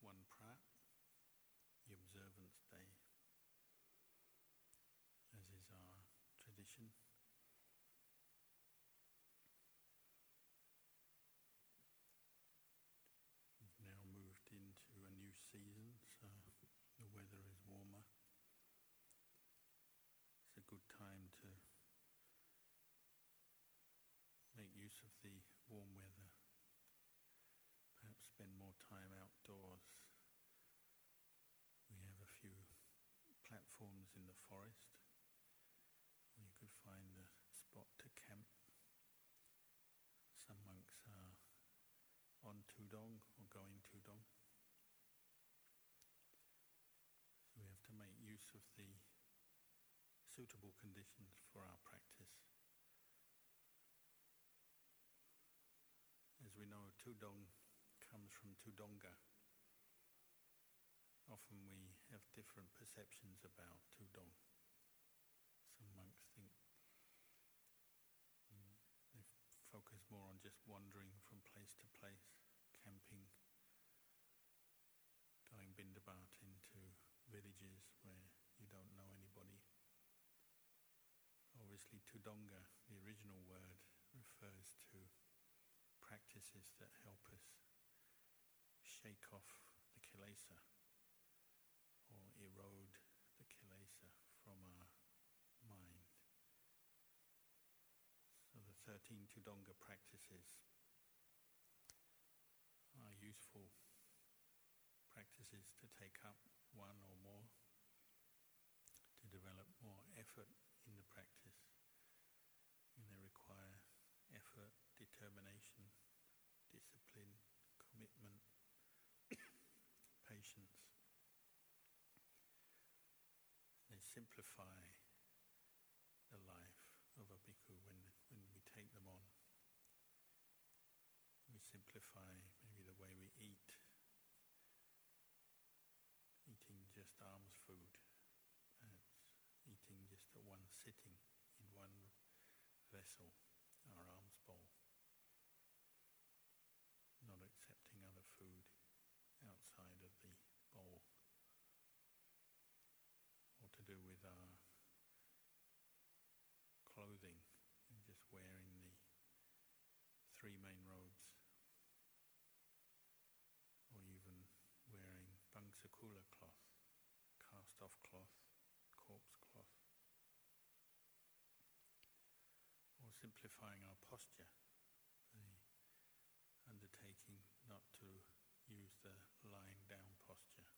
Wan Phra, the observance day, as is our tradition. We've now moved into a new season, so the weather is warmer. It's a good time to make use of the warm weather. Perhaps spend more time outdoors. We have a few platforms in the forest you could find a spot to camp. Some monks are on Thudong or going Thudong. So we have to make use of the suitable conditions for our practice. As we know, Thudong comes from dhutanga. Often we have different perceptions about Thudong. Some monks think mm, they focus more on just wandering from place to place, camping, going bindabat into villages where you don't know anybody. Obviously, dhutanga, the original word, refers to practices that help us shake off the kilesa erode the kilesa from our mind. So the 13 dhutanga practices are useful practices to take up one or more, to develop more effort in the practice. And they require effort, determination, discipline, commitment, patience. They simplify the life of a bhikkhu when, when we take them on. We simplify maybe the way we eat, eating just alms food, eating just at one sitting in one vessel, our alms bowl, not accepting other food outside of the bowl, or to do with our clothing and just wearing the three main robes, or even wearing bangsakula cloth, cast off cloth, corpse cloth, or simplifying our posture, the undertaking not to use the lying down posture,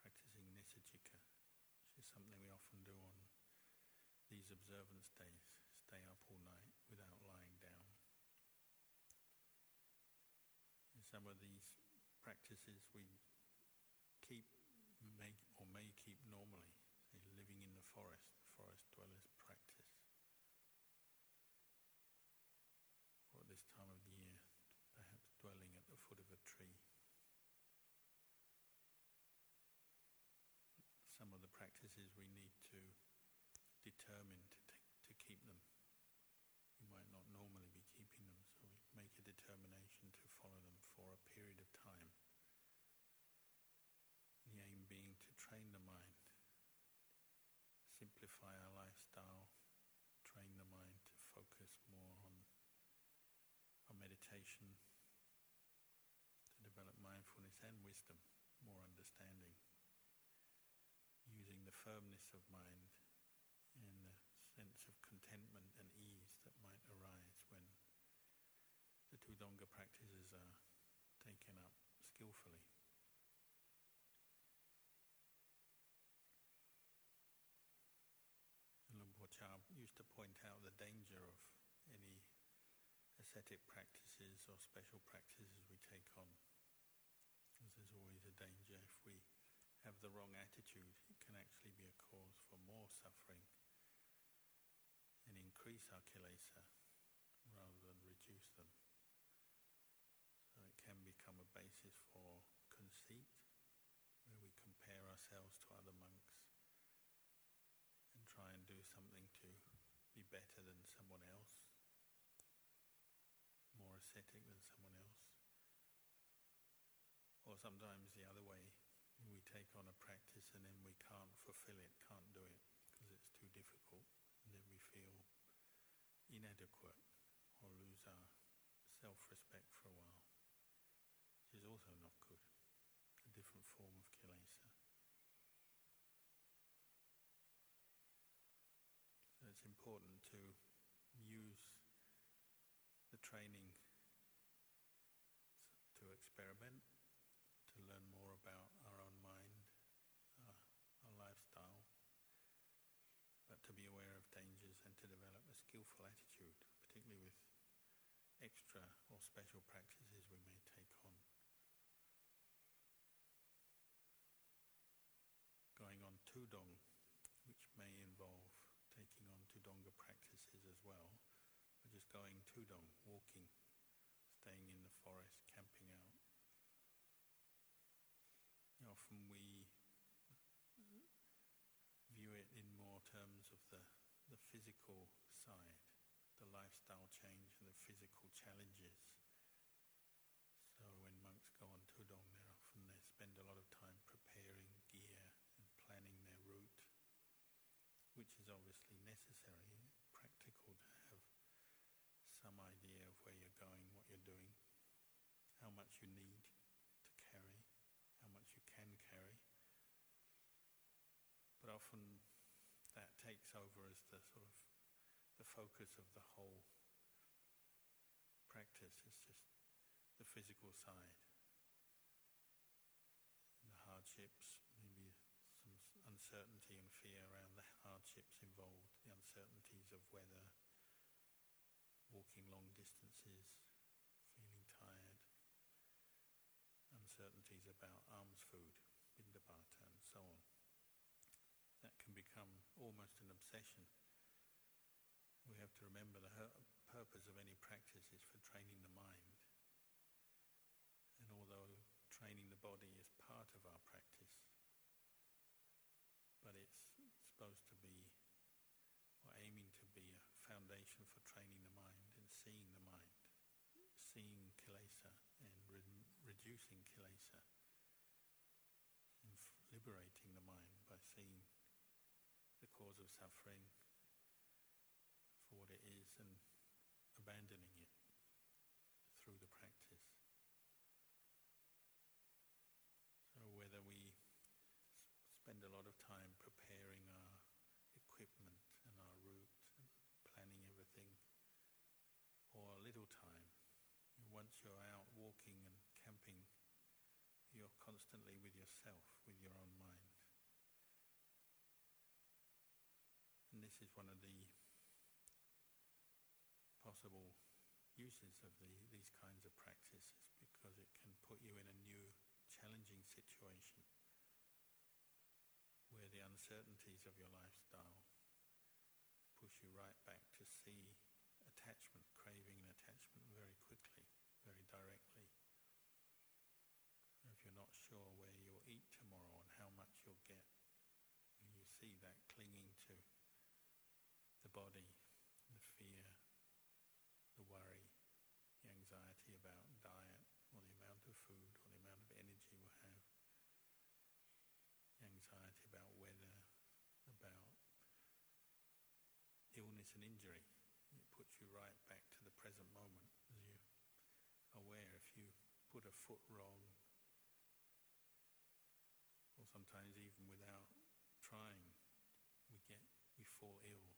practicing nisajika, which is something we often do on these observance days, stay up all night without lying down. In some of these practices we keep, may, or may keep normally, living in the forest dwellers practice. Or at this time of the year, perhaps dwelling at the foot of a tree. Some of the practices we need to determine to, to keep them. We might not normally be keeping them, so we make a determination to follow them for a period of time. The aim being to train the mind, simplify our lifestyle, train the mind to focus more on our meditation, to develop mindfulness and wisdom, more understanding, firmness of mind and the sense of contentment and ease that might arise when the dhutanga practices are taken up skillfully. Luang Por used to point out the danger of any ascetic practices or special practices we take on. Because there's always a danger if we have the wrong attitude, it can actually be a cause for more suffering and increase our kilesa rather than reduce them. So it can become a basis for conceit, where we compare ourselves to other monks and try and do something to be better than someone else, more ascetic than someone else. Or sometimes the other way, take on a practice and then we can't fulfill it, can't do it because it's too difficult, and then we feel inadequate or lose our self respect for a while, which is also not good, a different form of kilesa. So it's important to use the training to experiment, to learn more about our own mind, our, our lifestyle, but to be aware of dangers and to develop skillful attitude, particularly with extra or special practices we may take on. Going on Thudong, which may involve taking on dhutanga practices as well, or just going Thudong, walking, staying in the forest, camping out. Often we view it in more terms of the, the physical side, the lifestyle change and the physical challenges. So when monks go on Thudong, they often they spend a lot of time preparing gear and planning their route, which is obviously necessary, practical to have some idea of where you're going, what you're doing, how much you need to carry, how much you can carry. But often that takes over as the sort of the focus of the whole practice. It's just the physical side, the hardships, maybe some uncertainty and fear around the hardships involved, the uncertainties of weather, walking long distances, feeling tired, uncertainties about alms food, pindapata, and so on. That can become almost an obsession. We have to remember the purpose of any practice is for training the mind. And although training the body is part of our practice, but it's supposed to be, or aiming to be, a foundation for training the mind and seeing the mind, seeing kilesa and re- reducing kilesa, and liberating the mind by seeing the cause of suffering what it is and abandoning it through the practice. So whether we spend a lot of time preparing our equipment and our route and planning everything, or a little time, once you're out walking and camping, you're constantly with yourself, with your own mind. And this is one of the possible uses of the, these kinds of practices because it can put you in a new challenging situation where the uncertainties of your lifestyle push you right back to see attachment, craving and attachment very quickly, very directly. If you're not sure where you'll eat tomorrow and how much you'll get, you see that clinging to the body, the fear, the worry, the anxiety about diet or the amount of food or the amount of energy we'll have, the anxiety about weather, about and injury. It puts you right back to the present moment as you aware if you put a foot wrong. Or sometimes even without trying we get we fall ill.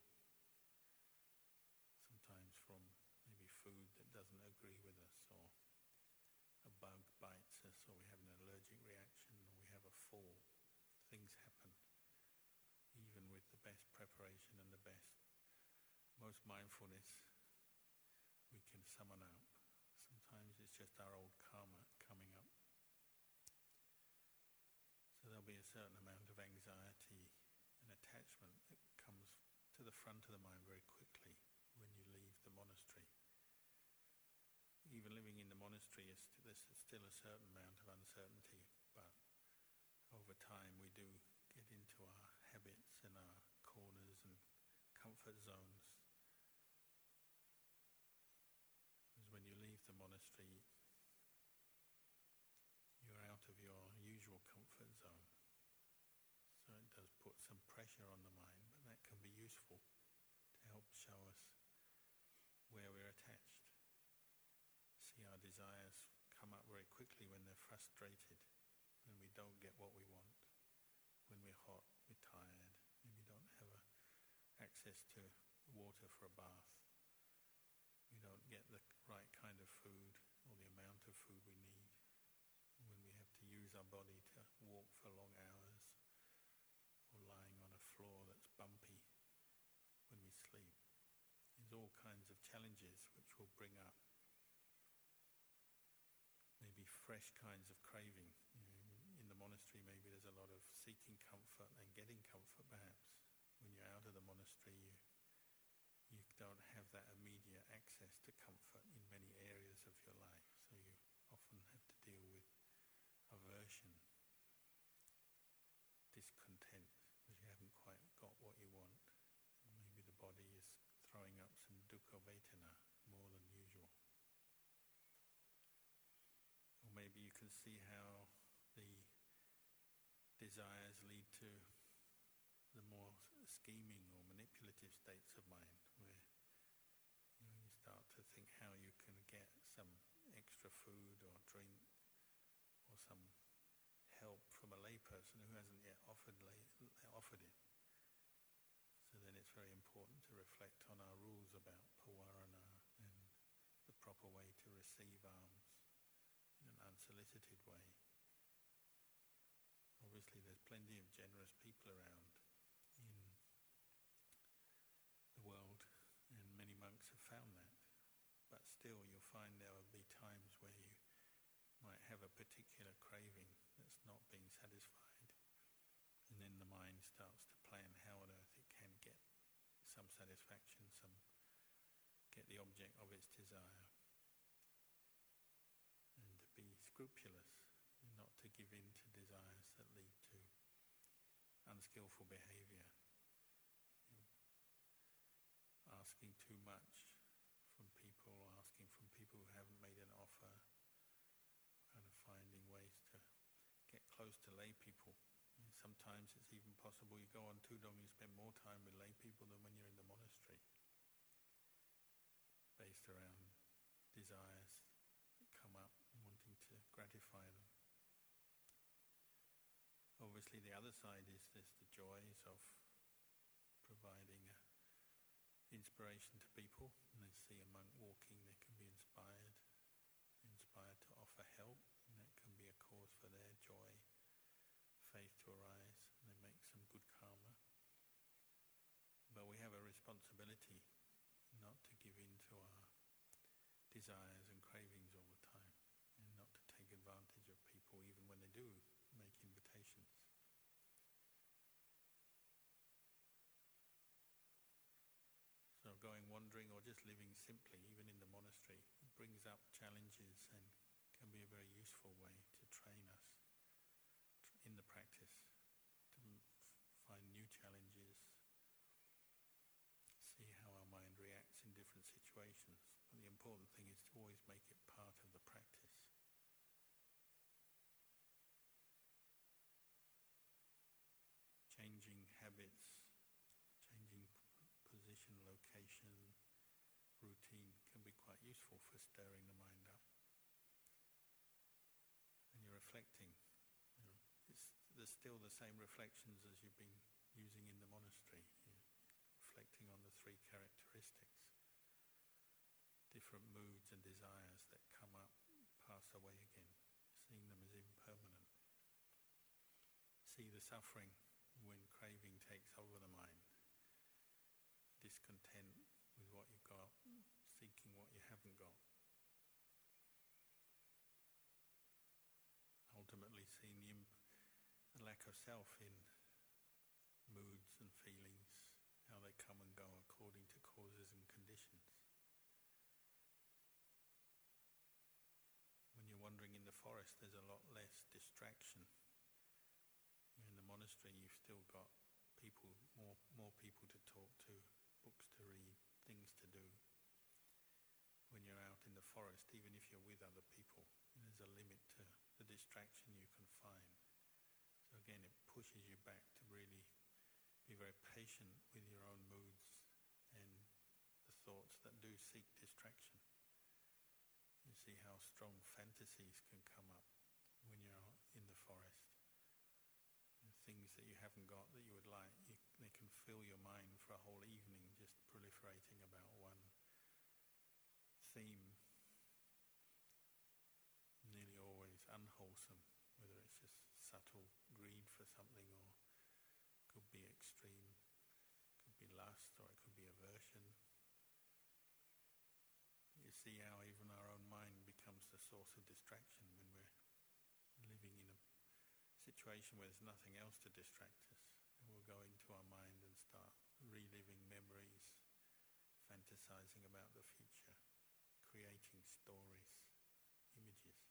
Sometimes from maybe food that doesn't agree with us or a bug bites us or we have an allergic reaction or we have a fall. Things happen even with the best preparation and the best most mindfulness we can summon up sometimes it's just our old karma coming up so there'll be a certain amount of anxiety and attachment that comes to the front of the mind very quickly when you leave the monastery. Even living in the monastery, is there's still a certain amount of uncertainty, but over time we do get into our habits and our corners and comfort zones. Because when you leave the monastery, you're out put some pressure on the mind, but that can be useful to help show us where we're attached. See our desires come up very quickly when they're frustrated, when we don't get what we want, when we're hot, we're tired, maybe don't have a, access to water for a bath. We don't get the right kind of food or the amount of food we need. When we have to use our body to walk for long hours or lying on a floor that's bumpy when we sleep. There's all kinds of challenges which will bring up maybe fresh kinds of craving. Know, in the monastery, maybe there's a lot of seeking comfort and getting comfort, perhaps. When you're out of the monastery, you, you don't have that immediate access to comfort in many areas of your life. So you often have to deal with aversion, discontent, because you haven't quite got what you want. Maybe the body is throwing up some dukkha vedana more than usual. Or can see how the desires lead to the more scheming or manipulative states of mind where you, know, you start to think how you can get some extra food or drink or some help from a layperson who hasn't yet offered, lay, offered it. So then it's very important to reflect on our rules about pavarana and the proper way to receive alms unsolicited way. Obviously, there's plenty of generous people around in the world, and many monks have found that. But still, you'll find there will be times where you might have a particular craving that's not being satisfied, and then the mind starts to plan how on earth it can get some satisfaction, some get the object of its desire, and to be scrupulous, not to give in to desires that lead to unskillful behavior, asking too much from people, asking from people who haven't made an offer, kind of finding ways to get close to lay people. And sometimes it's even possible you go on Thudong, you spend more time with lay people than when you're in the monastery, based around desires that come up, wanting to gratify them. Obviously, the other side is there's the joys of providing inspiration to people. And they see a monk walking, they can be inspired, inspired to offer help, and that can be a cause for their joy, faith to arise, and they make some good karma. But we have a responsibility not to give in to our desires and cravings all the time, and not to take advantage of people even when they do make invitations. So going wandering or just living simply, even in the monastery, brings up challenges and can be a very useful way to train us in the practice, to find new challenges, see how our mind reacts in different situations. But the important thing is to always make it part of the practice. Changing habits, changing position, location, routine can useful for stirring the mind up. And you're reflecting. You know, there's still the same reflections as you've been using in the monastery. You're reflecting on the three characteristics. Different moods and desires that come up, pass away again, seeing them as impermanent. See the suffering when craving takes over the mind discontent with what you've got, what you haven't got. Ultimately, seeing the, imp- the lack of self in moods and feelings, how they come and go according to causes and conditions. When you're wandering in the forest, there's a lot less distraction. In the monastery, you've still got people, more, more people to talk to, books to read, things to do. When you're out in the forest, even if you're with other people, there's a limit to the distraction you can find. So again, it pushes you back to really be very patient with your own moods and the thoughts that do seek distraction. You see how strong fantasies can come up when you're in the forest. The things that you haven't got that you would like, you, they can fill your mind for a whole evening just proliferating about one theme, nearly always unwholesome, whether it's just subtle greed for something or could be extreme, could be lust or it could be aversion. You see how even our own mind becomes the source of distraction when we're living in a situation where there's nothing else to distract us. And we'll go into our mind and start reliving memories, fantasizing about the future, creating stories, images.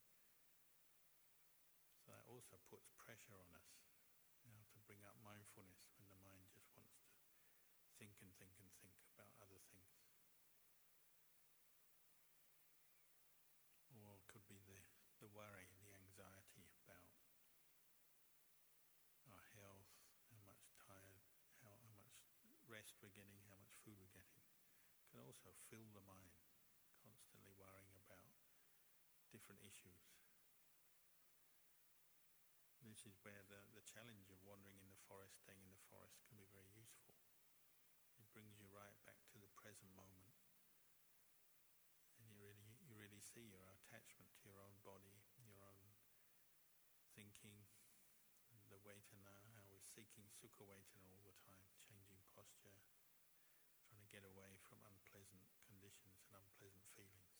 So that also puts pressure on us you know, to bring up mindfulness when the mind just wants to think and think and think about other things. Or it could be the, the worry, the anxiety about our health, how much tired, how, how much rest we're getting, how much food we're getting. Can also fill the mind, constantly worrying about different issues. This is where the, the challenge of wandering in the forest, staying in the forest, can be very useful. It brings you right back to the present moment. And you really, you really see your attachment to your own body, your own thinking, the Vedana, how we're seeking sukha Vedana all posture, trying to get away from unpleasant conditions and unpleasant feelings.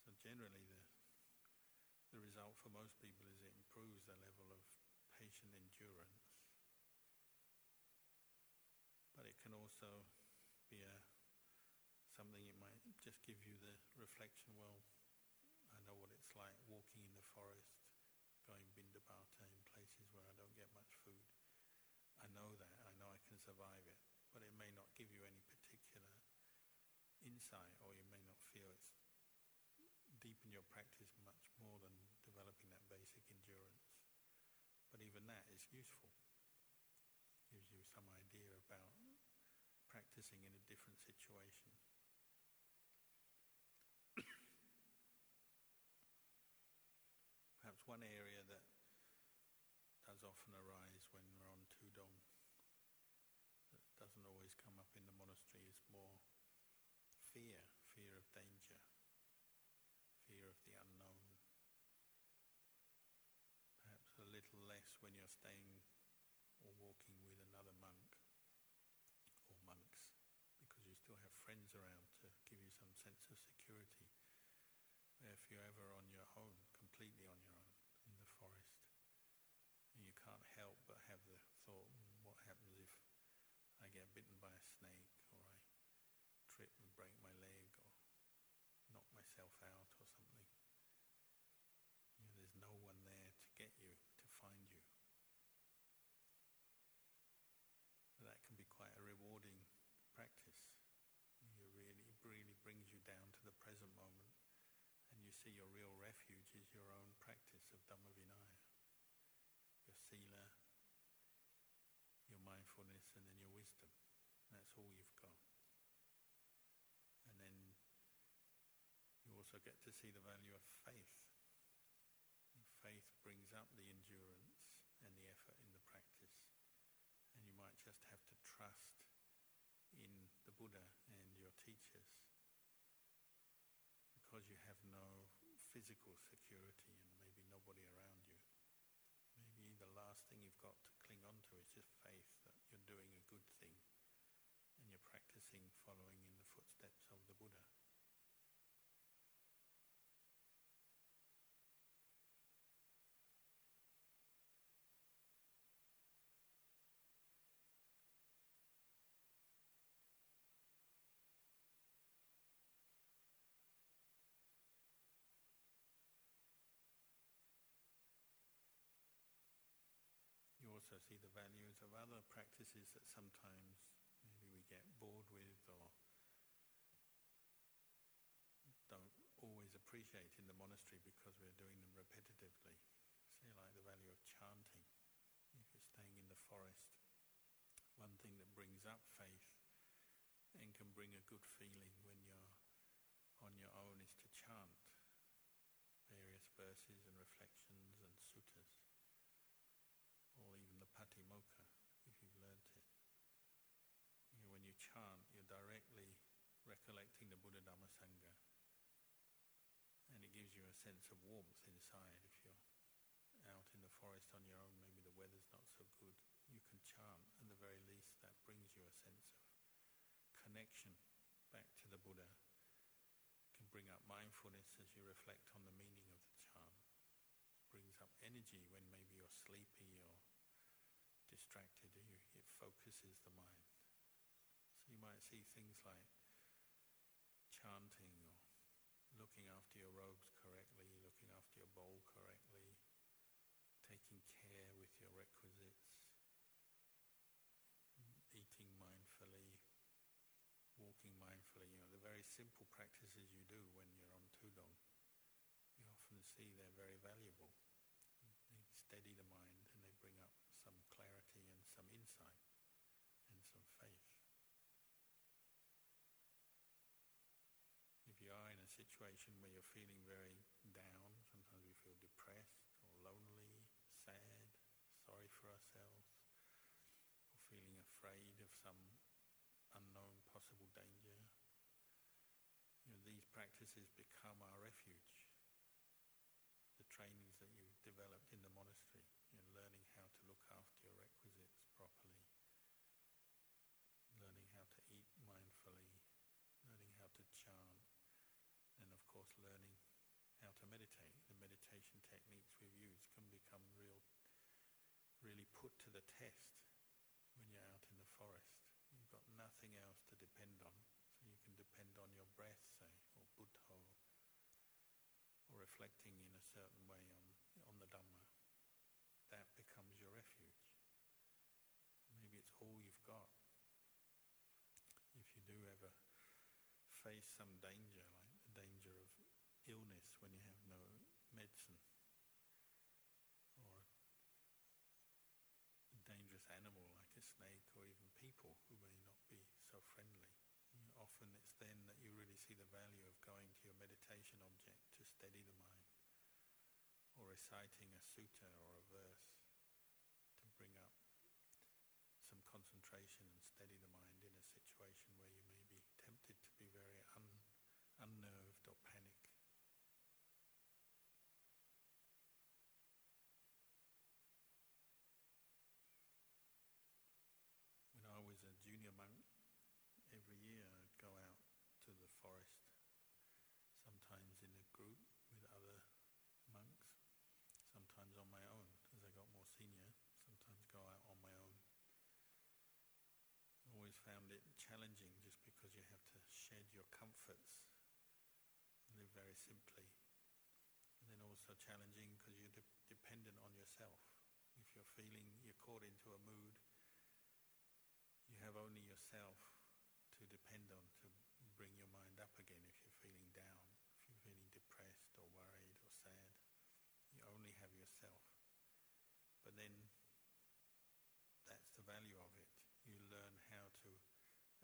So generally the the result for most people is it improves their level of patient endurance. But it can also be a something it might just give you the reflection, well, I know what it's like walking in the forest, going bindabata in places where I don't get much food. I know that, I know I can survive it, but it may not give you any particular insight or you may not feel it's deepen your practice much more than developing that basic endurance. But even that is useful. Gives you some idea about practicing in a different situation. Perhaps one area that does often arise when we're on Thudong that doesn't always come up in is more fear, fear of danger fear of the unknown. Perhaps a little less when you're staying or walking with another monk or monks, because you still have friends around to give you some sense of security. If you're ever on your own, completely on your own in the forest, and you can't help but have the thought, what happens if I get bitten by a snake or I trip and break my leg or myself out or something. You know, there's no one there to get you, to find you. That can be quite a rewarding practice. You really, really brings you down to the present moment, and you see your real refuge is your own practice of Dhamma Vinaya, your sila, your mindfulness, and then your wisdom. That's all you've got. And then you also get to see the value of faith. Faith brings up the endurance and the effort in the practice. And you might just have to trust in the Buddha and your teachers because you have no physical security and maybe nobody around you. Maybe the last thing you've got to cling on to is just faith that you're doing a good thing and you're practicing following in the footsteps of the Buddha. Also see the values of other practices that sometimes maybe we get bored with or don't always appreciate in the monastery because we're doing them repetitively. Say like the value of chanting. If you're staying in the forest, one thing that brings up faith and can bring a good feeling when you're on your own is to chant various verses and reflections and suttas, or even the Patimokkha, if you've learnt it. You you're directly recollecting the Buddha Dhamma Sangha, and it gives you a sense of warmth inside. If you're out in the forest on your own, maybe the weather's not so good, you can chant. At the very least, that brings you a sense of connection back to the Buddha can bring up mindfulness as you reflect on the meaning of the chant. Brings up energy when maybe you're sleepy or distracted. It focuses the mind. You might see things like chanting or looking after your robes correctly, looking after your bowl correctly, taking care with your requisites, eating mindfully, walking mindfully, you know, the very simple practices you do when you're on Thudong, you often see they're very valuable. They steady the mind and they bring up some clarity and some insight and some faith. If you are in a situation where you're feeling very down, sometimes we feel depressed or lonely, sad, sorry for ourselves, or feeling afraid of some unknown possible danger. You know, these practices become our refuge. The trainings that you've developed in the monastery, you know, learning how to look after your requisites properly, learning how to eat mindfully, learning how to chant, and of course learning how to meditate. The meditation techniques we've used can become real, really put to the test when you're out in the forest. You've got nothing else to depend on. So you can depend on your breath, say, or Buddha, or reflecting in a certain way on, on the Dhamma. That becomes your refuge. Maybe it's all you've got. If you do ever face some danger, like the danger of illness when you have medicine, or a dangerous animal like a snake or even people who may not be so friendly. You know, often it's then that you really see the value of going to your meditation object to steady the mind, or reciting a sutta or a verse to bring up some concentration and steady the mind in a situation where you may be tempted to be very un- unnerved or panic. When I was a junior monk, every year I'd go out to the forest, sometimes in a group with other monks, sometimes on my own as I got more senior, sometimes go out on my own. I always found it challenging just because you have to shed your comforts, and live very simply. And then also challenging because you're de- dependent on yourself. If you're feeling you're caught into a mood, you have only yourself to depend on to bring your mind up again if you're feeling down, if you're feeling depressed or worried or sad. You only have yourself. But then that's the value of it. You learn how to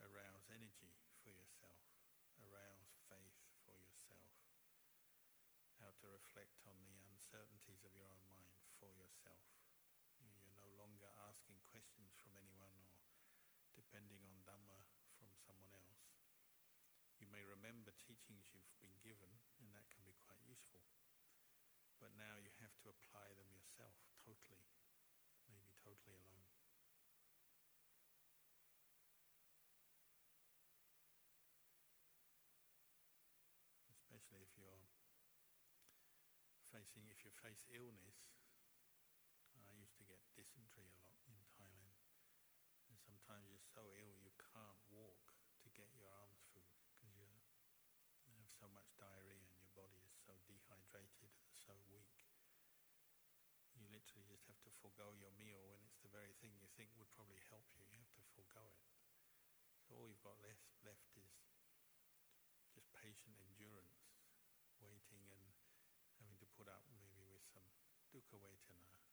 arouse energy for yourself, arouse faith for yourself, how to reflect on the uncertainties of your own mind for yourself. You're no longer asking questions from anyone or depending on Dhamma from someone else. You may remember teachings you've been given, and that can be quite useful. But now you have to apply them yourself totally, maybe totally alone. Especially if you're facing, if you face illness. I used to get dysentery a lot in Thailand. And sometimes you're so ill you can't walk to get your alms food because you have so much diarrhea and your body is so dehydrated and so weak. You literally just have to forego your meal when it's the very thing you think would probably help you. You have to forego it. So all you've got left, left away tonight.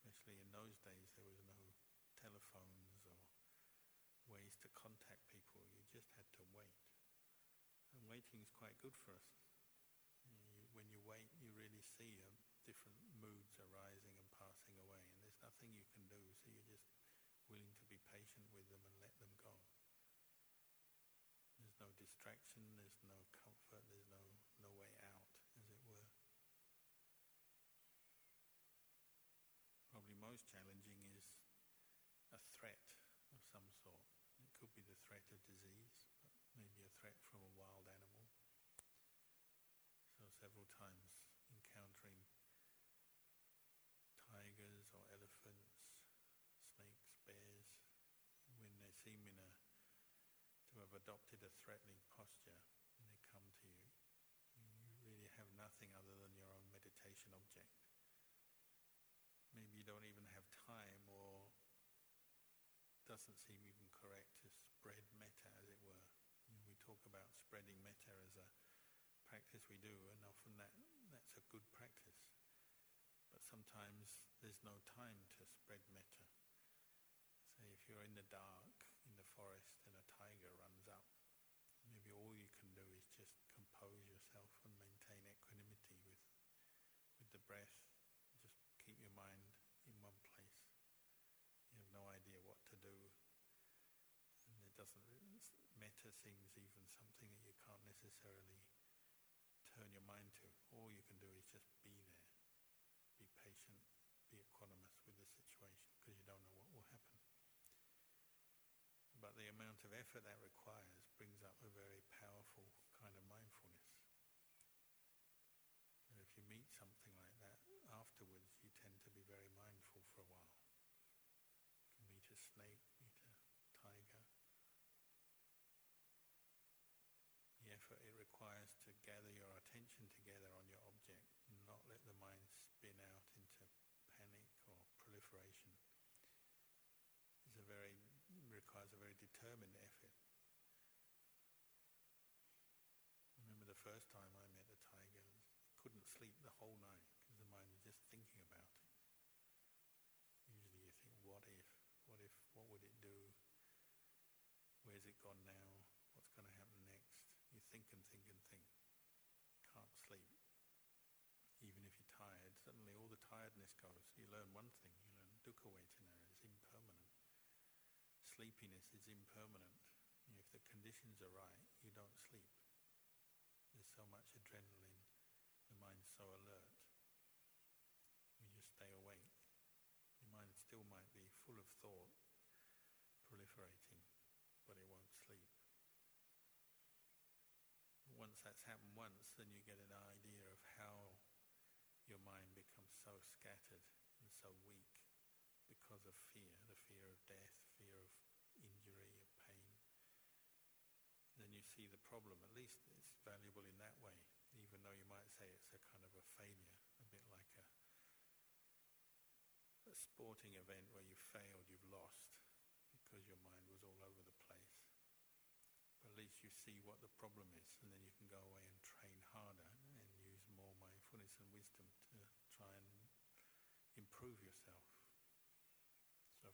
Especially in those days, there was no telephones or ways to contact people. You just had to wait. And waiting is quite good for us. You, when you wait, you really see um, different moods arising and passing away, and there's nothing you can do, so you're just willing to be patient with them and let them go. There's no distraction, there's no comfort, there's threat from a wild animal. So several times encountering tigers or elephants, snakes, bears, when they seem in a to have adopted a threatening posture and they come to you, you really have nothing other than your own meditation object. Maybe you don't even have time or doesn't seem even correct to spread metta, as it were. We talk about spreading metta as a practice we do, and often that, that's a good practice. But sometimes there's no time to spread metta. Say if you're in the dark in the forest and a tiger runs up, maybe all you can do is just compose yourself and maintain equanimity with, with the breath. Just keep your mind in one place. You have no idea what to do. And it doesn't, metta seems even something that you can't necessarily turn your mind to. All you can do is just be there. Be patient, be equanimous with the situation because you don't know what will happen. But the amount of effort that requires brings up a very powerful kind of mindfulness. And if you meet something like that, afterwards you tend to be very mindful for a while. You can meet a snake, meet a tiger. The effort it requires to gather your attention together on your object, not let the mind spin out into panic or proliferation, is a very requires a very determined effort. Remember the first time I met a tiger, couldn't sleep the whole night because the mind was just thinking about it. Usually you think, what if? What if? What would it do? Where's it gone now? What's going to happen next? You think and think and think. Can't sleep. Even if you're tired, suddenly all the tiredness goes. You learn one thing, learn dukkha vedana is impermanent sleepiness is impermanent. If the conditions are right, you don't sleep. There's so much adrenaline, the mind's so alert. You just stay awake. Your mind still might be full of thought, proliferating, but it won't sleep. Once that's happened once, then you get an idea of how your mind becomes so scattered and so weak because of fear, the fear of death, fear of injury or pain, then you see the problem. At least it's valuable in that way, even though you might say it's a kind of a failure, a bit like a, a sporting event where you failed, you've lost, because your mind was all over the place. But at least you see what the problem is, and then you can go away and train harder and use more mindfulness and wisdom to try and improve yourself.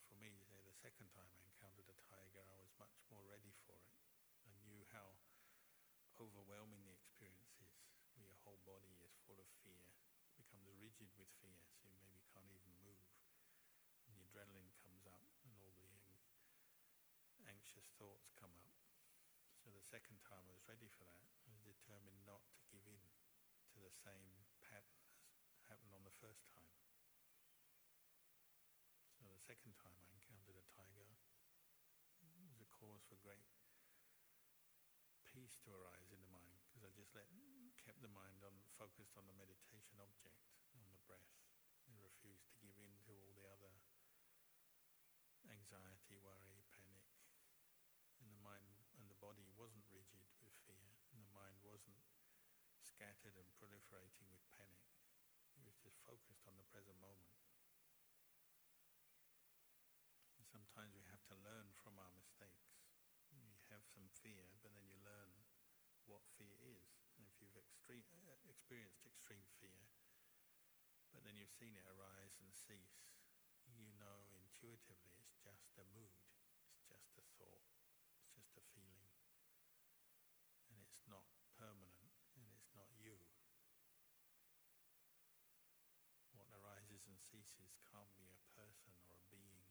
For me, the second time I encountered a tiger, I was much more ready for it. I knew how overwhelming the experience is, your whole body is full of fear, becomes rigid with fear, so you maybe can't even move. And the adrenaline comes up and all the anxious thoughts come up. So the second time I was ready for that. I was determined not to give in to the same pattern as happened on the first time. Second time I encountered a tiger was a cause for great peace to arise in the mind because I just let kept the mind on focused on the meditation object, on the breath, and refused to give in to all the other anxiety, worry, panic. And the mind and the body wasn't rigid with fear, and the mind wasn't scattered and proliferating with panic. It was just focused extreme, uh, experienced extreme fear, but then you've seen it arise and cease, you know intuitively it's just a mood, it's just a thought, it's just a feeling, and it's not permanent, and it's not you. What arises and ceases can't be a person or a being,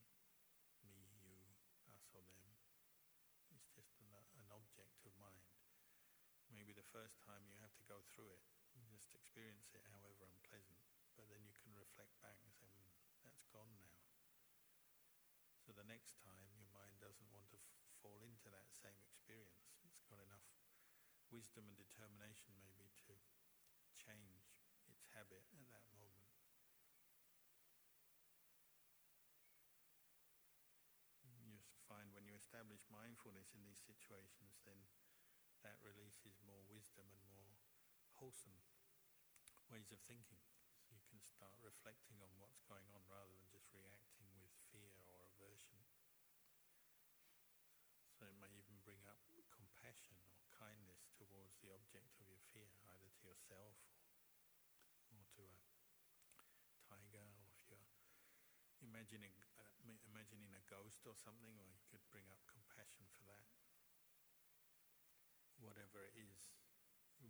me, you, us or them. It's just an, uh, an object of mind. Maybe the first time you have go through it. You just experience it, however unpleasant. But then you can reflect back and say, mm, that's gone now. So the next time, your mind doesn't want to f- fall into that same experience. It's got enough wisdom and determination, maybe, to change its habit at that moment. You find when you establish mindfulness in these situations, then that releases more wisdom and more wholesome ways of thinking. So you can start reflecting on what's going on rather than just reacting with fear or aversion. So it may even bring up compassion or kindness towards the object of your fear, either to yourself or, to a tiger, or if you're imagining, uh, imagining a ghost or something, or you could bring up compassion for that whatever it is,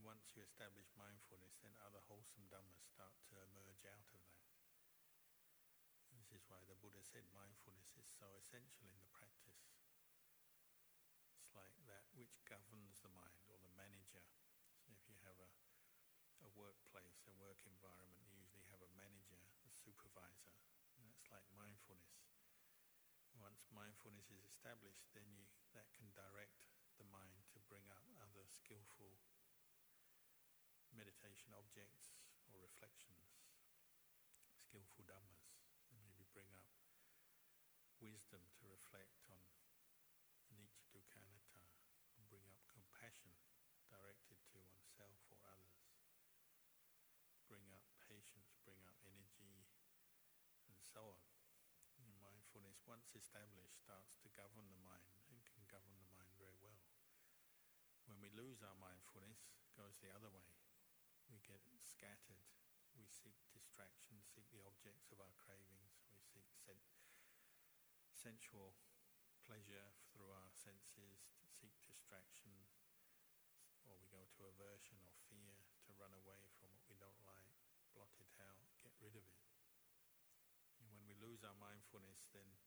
once you establish mindfulness, then other wholesome dhammas start to emerge out of that. This is why the Buddha said mindfulness is so essential in the practice. It's like that which governs the mind or the manager. So if you have a, a workplace, a work environment, you usually have a manager, a supervisor. And that's like mindfulness. Once mindfulness is established, then you, that can direct the mind to bring up other skillful meditation objects or reflections, skillful dhammas, and maybe bring up wisdom to reflect on anicca dukkha and bring up compassion directed to oneself or others, bring up patience, bring up energy, and so on. And mindfulness, once established, starts to govern the mind and can govern the mind very well. When we lose our mindfulness, goes the other way. Get scattered. We seek distraction, seek the objects of our cravings. We seek sen- sensual pleasure through our senses, seek distraction, or we go to aversion or fear to run away from what we don't like, blot it out, get rid of it. And when we lose our mindfulness, then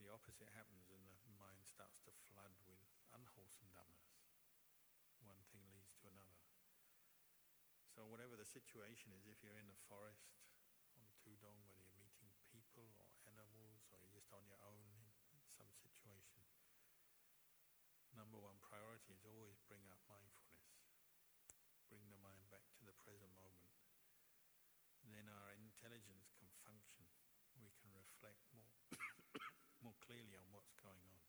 the opposite happens and the mind starts to flood with unwholesome dhammas one thing leads to another. So whatever the situation is, if you're in the forest on Thudong, whether you're meeting people or animals or you're just on your own in some situation, number one priority is always bring up mindfulness. Bring the mind back to the present moment. And then our intelligence can function. We can reflect more, more clearly on what's going on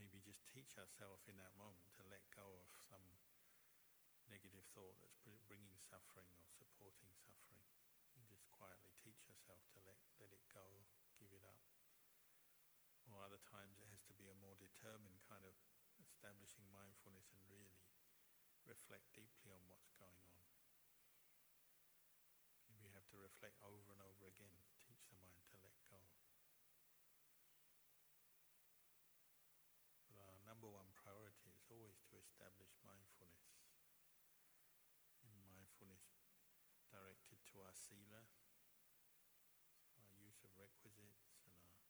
maybe just teach ourselves in that moment to let go of negative thought that's bringing suffering or supporting suffering. And just quietly teach yourself to let, let it go, give it up. Or other times it has to be a more determined kind of establishing mindfulness and really reflect deeply on what's going on. You have to reflect over and over again, teach the mind to let go. Uh, number one priority is always to establish mindfulness. And mindfulness directed to our sila, our use of requisites, and our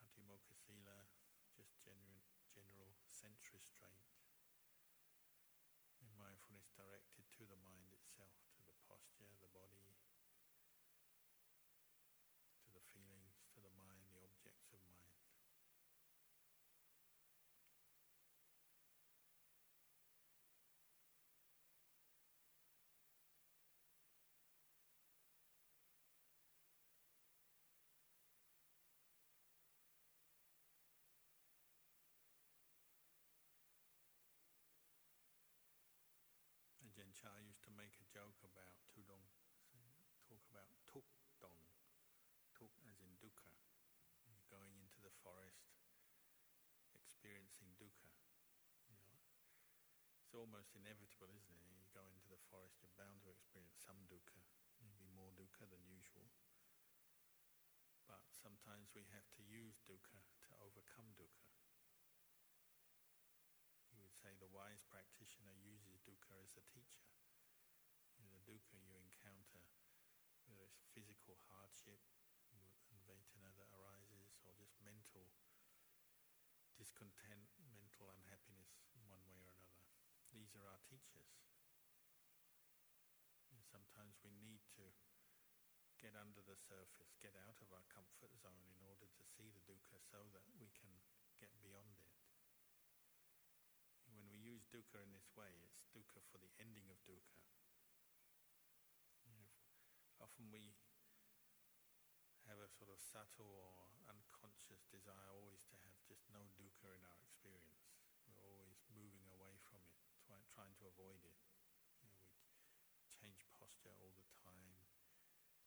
patimokkha sila, just general, general sense restraint. And mindfulness directed to the mind itself, to the posture, the body, to the feelings, to the mind, the objects of mind. Ajahn Chah used to make a joke about Thudong, talk about tuk dong, tuk as in dukkha. You're going into the forest, experiencing dukkha. You know, it's almost inevitable, isn't it? You go into the forest, you're bound to experience some dukkha, maybe more dukkha than usual. But sometimes we have to use dukkha to overcome dukkha You would say the wise practitioner uses dukkha as a teacher. Know, the dukkha you encounter, whether it's physical hardship and vedana that arises, or just mental discontent, mental unhappiness in one way or another. Are our teachers. And sometimes we need to get under the surface, get out of our comfort zone in order to see the dukkha so that we can get beyond it. When we use dukkha in this way, it's dukkha for the ending of dukkha. Often we have a sort of subtle or unconscious desire always to have just no dukkha in our experience. We're always moving away from it, try, trying to avoid it. You know, we change posture all the time,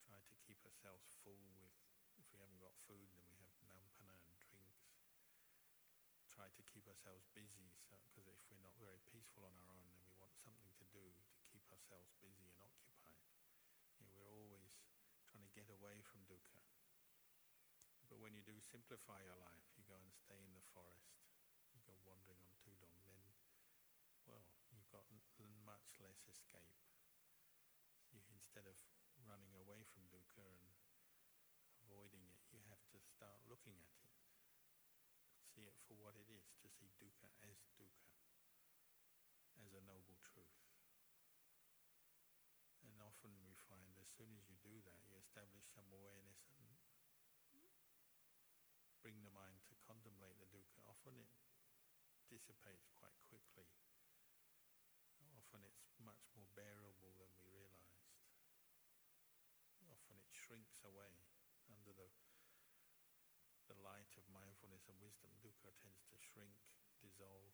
try to keep ourselves full with, if we haven't got food, then we have nampana and drinks. Try to keep ourselves busy, because so, if we're not very peaceful on our own, then we want something to do to keep ourselves busy and occupied. You know, we're always trying to get away from dukkha. But when you do simplify your life, you go and stay in the forest, you go wandering on Thudong, then, well, you've got much less escape. You, instead of running away from dukkha and avoiding it, you have to start looking at it. See it for what it is, to see dukkha as dukkha, as a noble truth. And often we find as soon as you do that, you establish some awareness and bring the mind to contemplate the dukkha. Often it dissipates quite quickly. Often it's much more bearable than we realized. Often it shrinks away under the, the light of mindfulness and wisdom. Dukkha tends to shrink, dissolve.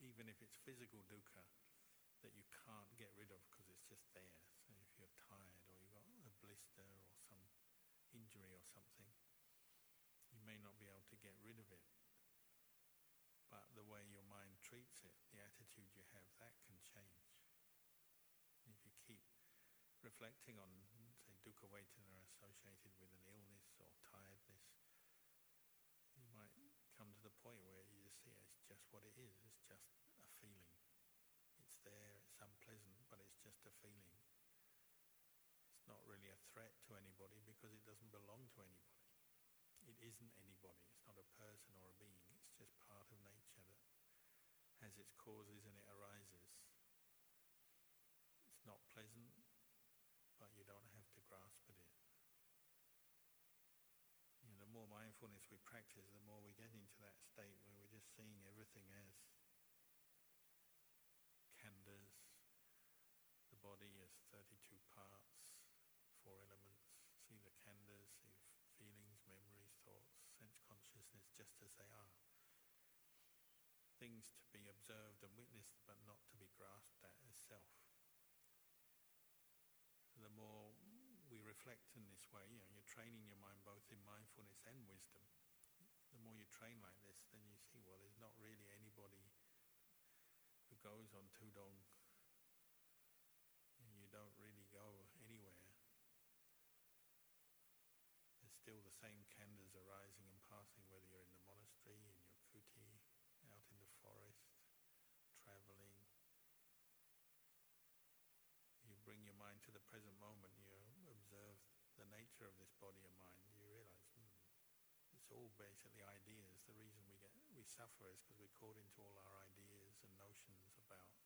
Even if it's physical dukkha that you can't get rid of because it's just there. So if you're tired or you've got a blister or some injury or something, you may not be able to get rid of it. But the way your mind treats it, the attitude you have, that can change. If you keep reflecting on, say, dukkha vedana associated with an illness or tiredness, you might come to the point where you just see it as just what it is. It's just a feeling. It's there, it's unpleasant, but it's just a feeling. It's not really a threat to anybody because it doesn't belong to anybody. It isn't anybody. It's not a person or a being. It's just part of nature that has its causes and it arises. It's not pleasant, but you don't have to grasp at it. You know, the more mindfulness we practice, the more we get into that state where we're just seeing everything as khandhas, the body as 32 parts, four elements. See the khandhas, see feelings, memories, thoughts, sense consciousness just as they are. Things to be observed and witnessed, but not to be grasped at as self. The more reflect in this way, you know, you're training your mind both in mindfulness and wisdom. The more you train like this, then you see, well, there's not really anybody who goes on Thudong and you don't really go anywhere. There's still the same khandhas arising and passing, whether you're in the monastery, in your kuti, out in the forest, traveling. You bring your mind to the present moment, nature of this body and mind, you realize, hmm, it's all basically ideas. The reason we get we suffer is because we're caught into all our ideas and notions about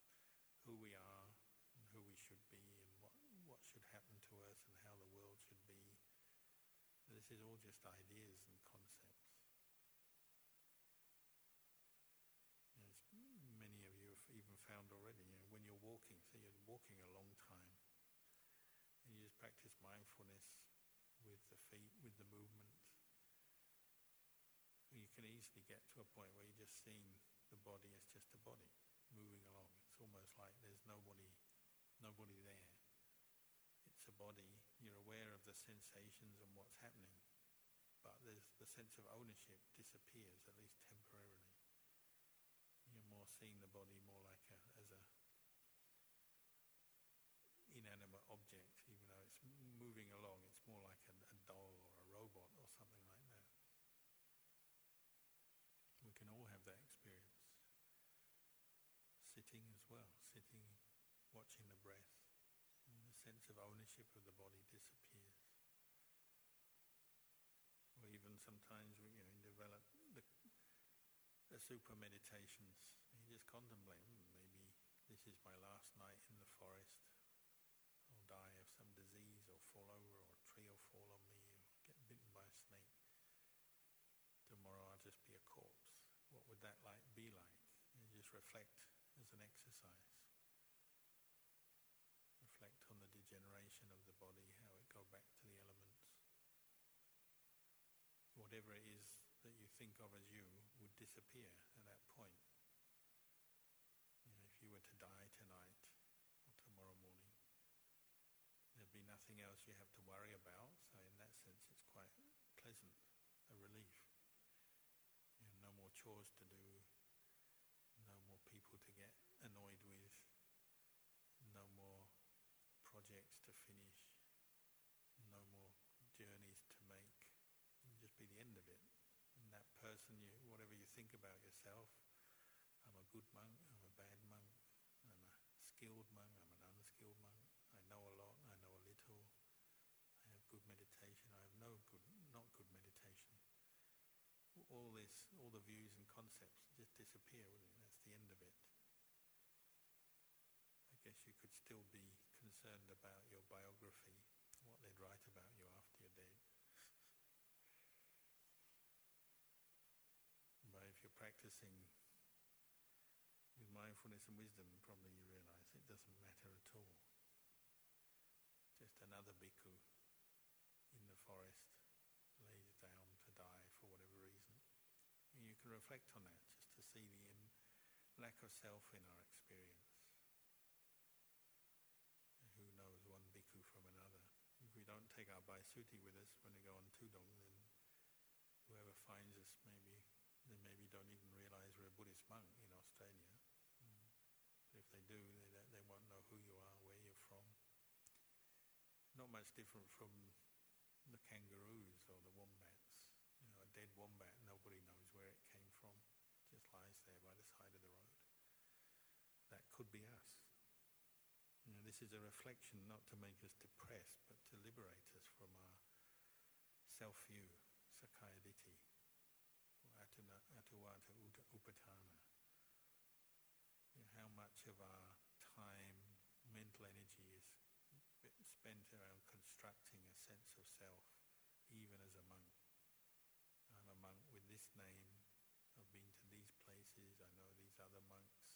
who we are and who we should be and what, what should happen to us and how the world should be. This is all just ideas and concepts. Know, many of you have even found already, you know, when you're walking, so you're walking a long time, and you just practice mindfulness with the movement. You can easily get to a point where you're just seeing the body as just a body moving along. It's almost like there's nobody, nobody there. It's a body. You're aware of the sensations and what's happening, but there's the sense of ownership disappears at least temporarily. You're more seeing the body more like a, as a inanimate object, even though it's moving along. It's more like a, a doll or a robot or something like that. We can all have that experience. Sitting as well, sitting, watching the breath. And the sense of ownership of the body disappears. Or even sometimes we you know, develop the, the super meditations, you just contemplate, "Hmm, maybe this is my last night in the forest. I'll die of some disease or fall over or a tree will fall on me or get bitten by a snake. Tomorrow I'll just be a corpse. What would that like be like? You just reflect an exercise. Reflect on the degeneration of the body, how it go back to the elements. Whatever it is that you think of as you would disappear at that point. You know, if you were to die tonight or tomorrow morning, there'd be nothing else you have to worry about. So in that sense, it's quite pleasant, a relief. You know, no more chores to do, no more people to get annoyed with, no more projects to finish, no more journeys to make. It'll just be the end of it. And that person, you, whatever you think about yourself, I'm a good monk, I'm a bad monk, I'm a skilled monk, I'm an unskilled monk, I know a lot, I know a little, I have good meditation, I have no good, not good meditation. All this, all the views and concepts just disappear, wouldn't it? That's the end of it. I guess you could still be concerned about your biography, what they'd write about you after you're dead. but if you're practicing with mindfulness and wisdom, probably you realize it doesn't matter at all. Just another bhikkhu in the forest lays down to die for whatever reason. And you can reflect on that just to see the lack of self in our experience. Who knows one bhikkhu from another? If we don't Baisuti with us when we go on Thudong, then whoever finds us maybe, they maybe don't even realize we're a Buddhist monk in Australia. Mm. If they do, they, they won't know who you are, where you're from. Not much different from the kangaroos or the wombats. You know, a dead wombat, nobody knows where it came from. It just lies there by the side of the road. That could be us. This is a reflection not to make us depressed, but to liberate us from our self-view, sakkaya ditthi, or atuvata upatana. You how much of our time, mental energy is spent around constructing a sense of self, even as a monk. I'm a monk with this name. I've been to these places. I know these other monks.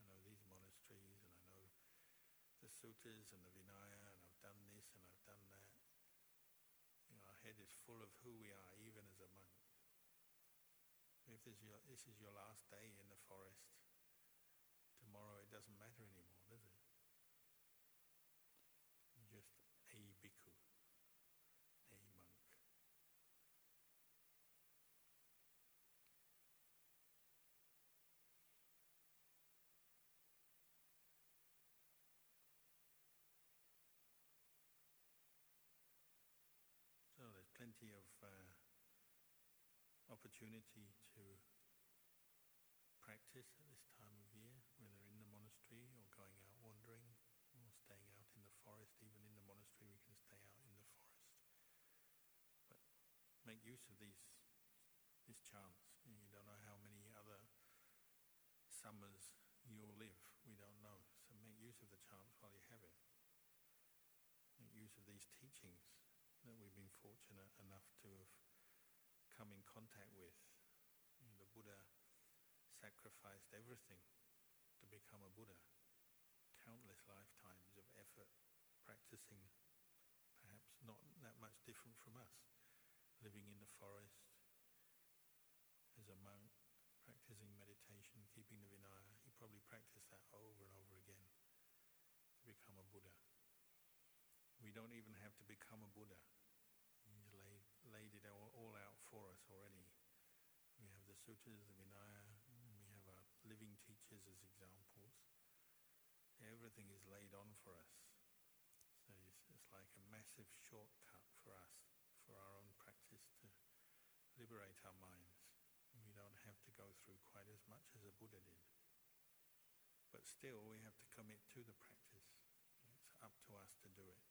I know these monasteries, and I know the suttas and the Vinaya, and I've done this and I've done that. You know, our head is full of who we are, even as a monk. If this is your, this is your last day in the forest, tomorrow it doesn't matter anymore, does it? just a bhikkhu, a monk. So there's plenty of uh, opportunity to practice at this time of year, whether in the monastery or going out wandering or staying out in the forest. Even in the monastery, we can stay out in the forest. But make use of these this chance. You don't know how many other summers you'll live. We don't know. So make use of the chance while you have it. Make use of these teachings that we've been fortunate enough to have come in contact with. The Buddha sacrificed everything to become a Buddha. Countless lifetimes of effort practicing, perhaps not that much different from us. Living in the forest as a monk, practicing meditation, keeping the Vinaya. He probably practiced that over and over again to become a Buddha. We don't even have to become a Buddha. He's laid, laid it all, all out for us already. We have the sutras, the Vinaya, we have our living teachers as examples. Everything is laid on for us. So it's, it's like a massive shortcut for us, for our own practice to liberate our minds. We don't have to go through quite as much as a Buddha did. But still, we have to commit to the practice. It's up to us to do it.